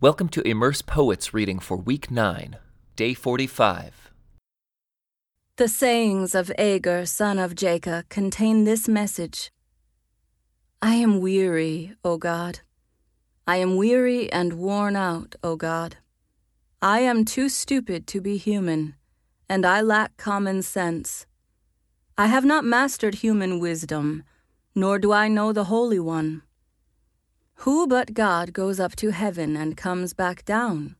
Welcome to Immerse Poets reading for week 9, day 45. The sayings of Agur, son of Jacob, contain this message I am weary, O God. I am weary and worn out, O God. I am too stupid to be human, and I lack common sense. I have not mastered human wisdom, nor do I know the Holy One. Who but God goes up to heaven and comes back down?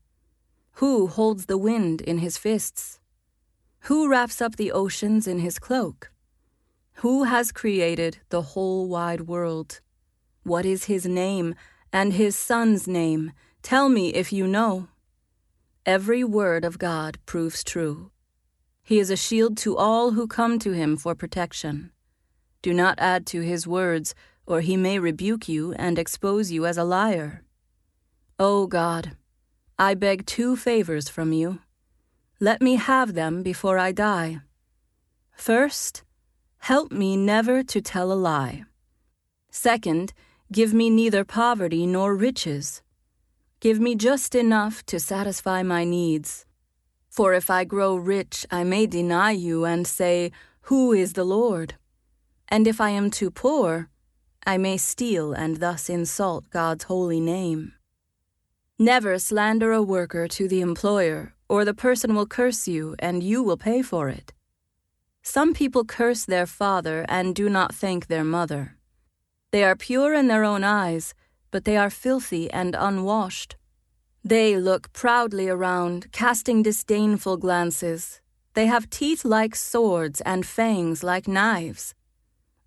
Who holds the wind in his fists? Who wraps up the oceans in his cloak? Who has created the whole wide world? What is his name and his son's name? Tell me if you know. Every word of God proves true. He is a shield to all who come to him for protection. Do not add to his words, or he may rebuke you and expose you as a liar. O God, I beg two favors from you. Let me have them before I die. First, help me never to tell a lie. Second, give me neither poverty nor riches. Give me just enough to satisfy my needs. For if I grow rich, I may deny you and say, Who is the Lord? And if I am too poor, I may steal and thus insult God's holy name. Never slander a worker to the employer, or the person will curse you and you will pay for it. Some people curse their father and do not thank their mother. They are pure in their own eyes, but they are filthy and unwashed. They look proudly around, casting disdainful glances. They have teeth like swords and fangs like knives.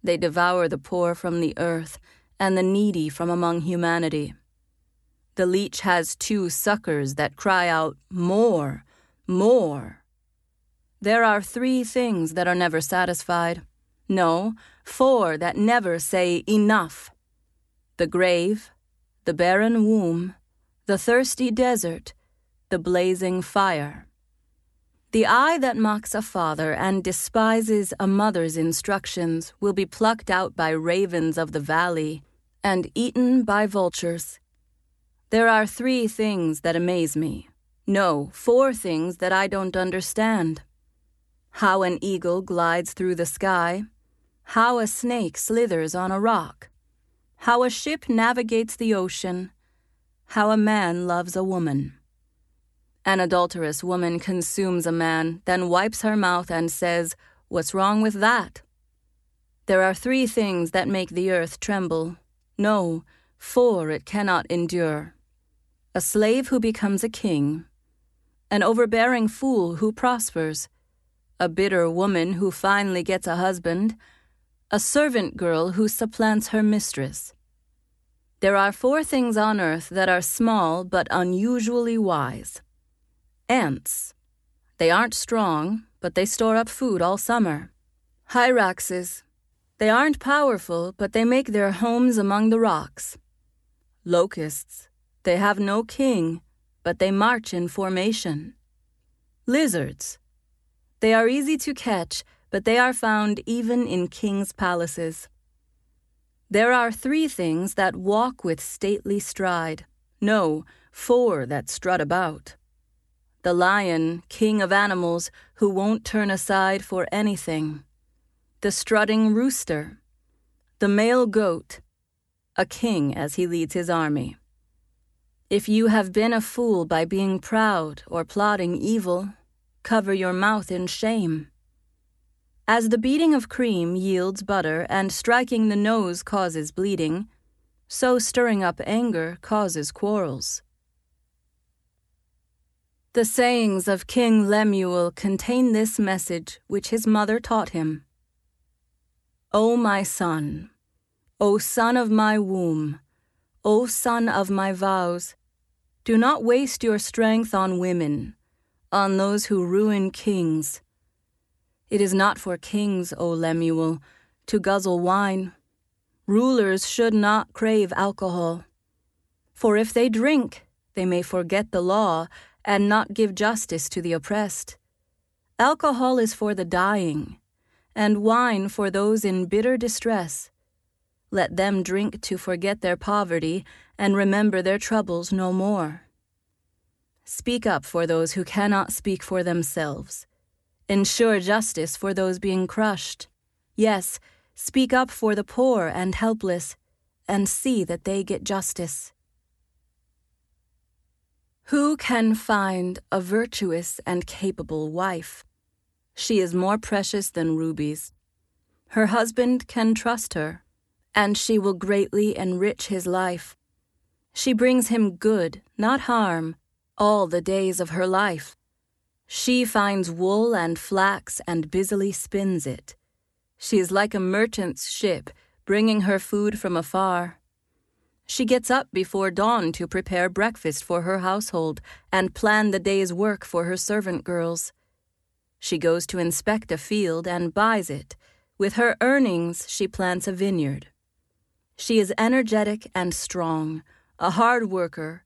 They devour the poor from the earth and the needy from among humanity. The leech has two suckers that cry out, More, more. There are three things that are never satisfied. No, four that never say enough the grave, the barren womb, the thirsty desert, the blazing fire. The eye that mocks a father and despises a mother's instructions will be plucked out by ravens of the valley and eaten by vultures. There are three things that amaze me. No, four things that I don't understand. How an eagle glides through the sky, how a snake slithers on a rock, how a ship navigates the ocean, how a man loves a woman. An adulterous woman consumes a man, then wipes her mouth and says, What's wrong with that? There are three things that make the earth tremble. No, four it cannot endure a slave who becomes a king, an overbearing fool who prospers, a bitter woman who finally gets a husband, a servant girl who supplants her mistress. There are four things on earth that are small but unusually wise. Ants. They aren't strong, but they store up food all summer. Hyraxes. They aren't powerful, but they make their homes among the rocks. Locusts. They have no king, but they march in formation. Lizards. They are easy to catch, but they are found even in kings' palaces. There are three things that walk with stately stride. No, four that strut about the lion, king of animals, who won't turn aside for anything, the strutting rooster, the male goat, a king as he leads his army. If you have been a fool by being proud or plotting evil, cover your mouth in shame. As the beating of cream yields butter and striking the nose causes bleeding, so stirring up anger causes quarrels. The sayings of King Lemuel contain this message which his mother taught him. O my son, O son of my womb, O son of my vows, do not waste your strength on women, on those who ruin kings. It is not for kings, O Lemuel, to guzzle wine. Rulers should not crave alcohol. For if they drink, they may forget the law and not give justice to the oppressed. Alcohol is for the dying, and wine for those in bitter distress. Let them drink to forget their poverty and remember their troubles no more. Speak up for those who cannot speak for themselves. Ensure justice for those being crushed. Yes, speak up for the poor and helpless, and see that they get justice. Who can find a virtuous and capable wife? She is more precious than rubies. Her husband can trust her, and she will greatly enrich his life. She brings him good, not harm, all the days of her life. She finds wool and flax and busily spins it. She is like a merchant's ship, bringing her food from afar. She gets up before dawn to prepare breakfast for her household and plan the day's work for her servant girls. She goes to inspect a field and buys it. With her earnings, she plants a vineyard. She is energetic and strong, a hard worker.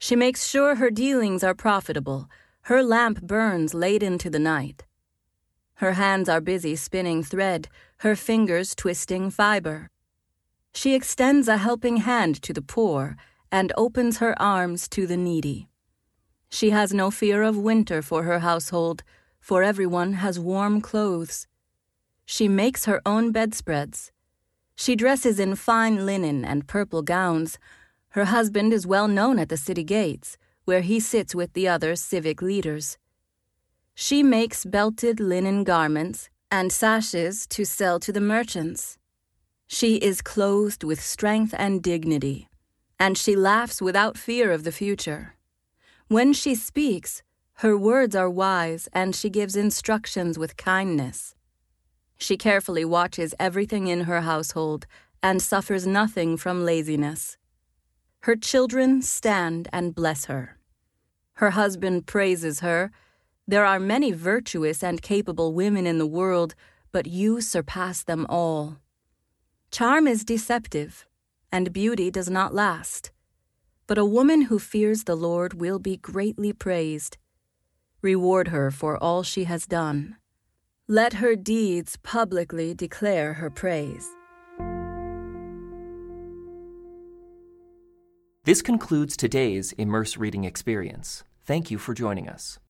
She makes sure her dealings are profitable. Her lamp burns late into the night. Her hands are busy spinning thread, her fingers twisting fiber. She extends a helping hand to the poor and opens her arms to the needy. She has no fear of winter for her household, for everyone has warm clothes. She makes her own bedspreads. She dresses in fine linen and purple gowns. Her husband is well known at the city gates, where he sits with the other civic leaders. She makes belted linen garments and sashes to sell to the merchants. She is clothed with strength and dignity, and she laughs without fear of the future. When she speaks, her words are wise, and she gives instructions with kindness. She carefully watches everything in her household and suffers nothing from laziness. Her children stand and bless her. Her husband praises her. There are many virtuous and capable women in the world, but you surpass them all. Charm is deceptive, and beauty does not last. But a woman who fears the Lord will be greatly praised. Reward her for all she has done. Let her deeds publicly declare her praise. This concludes today's Immerse Reading Experience. Thank you for joining us.